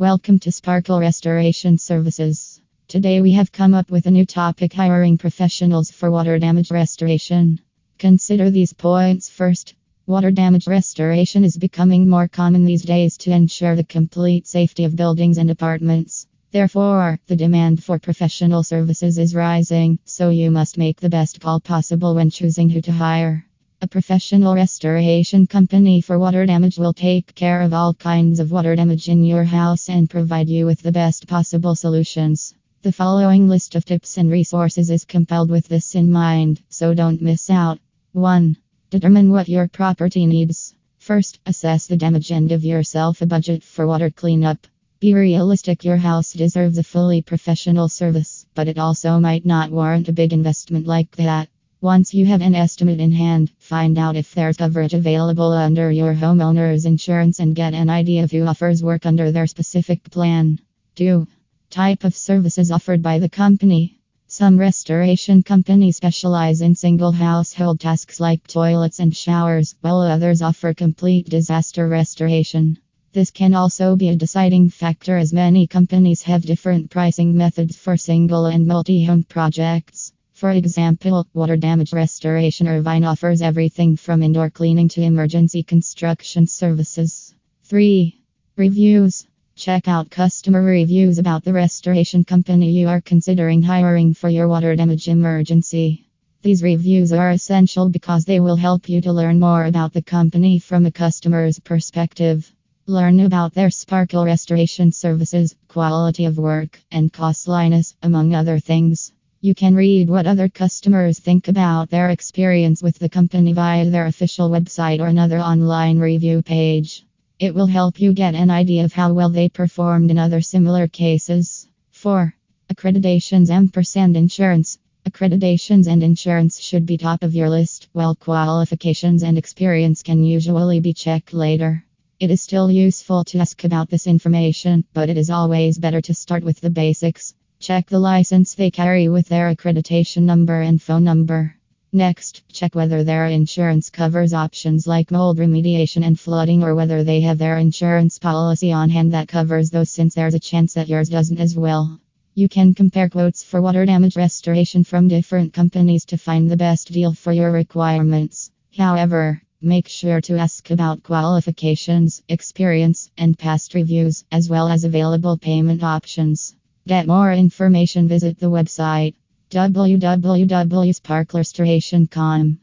Welcome to Sparkle Restoration Services. Today we have come up with a new topic hiring professionals for water damage restoration. Consider these points first. Water damage restoration is becoming more common these days to ensure the complete safety of buildings and apartments. Therefore, the demand for professional services is rising, so you must make the best call possible when choosing who to hire. A professional restoration company for water damage will take care of all kinds of water damage in your house and provide you with the best possible solutions. The following list of tips and resources is compiled with this in mind, so don't miss out. 1. Determine what your property needs. First, assess the damage and give yourself a budget for water cleanup. Be realistic, your house deserves a fully professional service, but it also might not warrant a big investment like that. Once you have an estimate in hand, find out if there's coverage available under your homeowner's insurance and get an idea of who offers work under their specific plan. 2. Type of services offered by the company. Some restoration companies specialize in single household tasks like toilets and showers, while others offer complete disaster restoration. This can also be a deciding factor as many companies have different pricing methods for single and multi home projects. For example, water damage restoration Irvine offers everything from indoor cleaning to emergency construction services. 3. Reviews. Check out customer reviews about the restoration company you are considering hiring for your water damage emergency. These reviews are essential because they will help you to learn more about the company from a customer's perspective. Learn about their sparkle restoration services, quality of work, and costliness, among other things. You can read what other customers think about their experience with the company via their official website or another online review page. It will help you get an idea of how well they performed in other similar cases. 4. Accreditations ampersand insurance. Accreditations and insurance should be top of your list, while qualifications and experience can usually be checked later. It is still useful to ask about this information, but it is always better to start with the basics. Check the license they carry with their accreditation number and phone number. Next, check whether their insurance covers options like mold remediation and flooding or whether they have their insurance policy on hand that covers those since there's a chance that yours doesn't as well. You can compare quotes for water damage restoration from different companies to find the best deal for your requirements. However, make sure to ask about qualifications, experience, and past reviews, as well as available payment options. Get more information, visit the website www.sparklerestoration.com.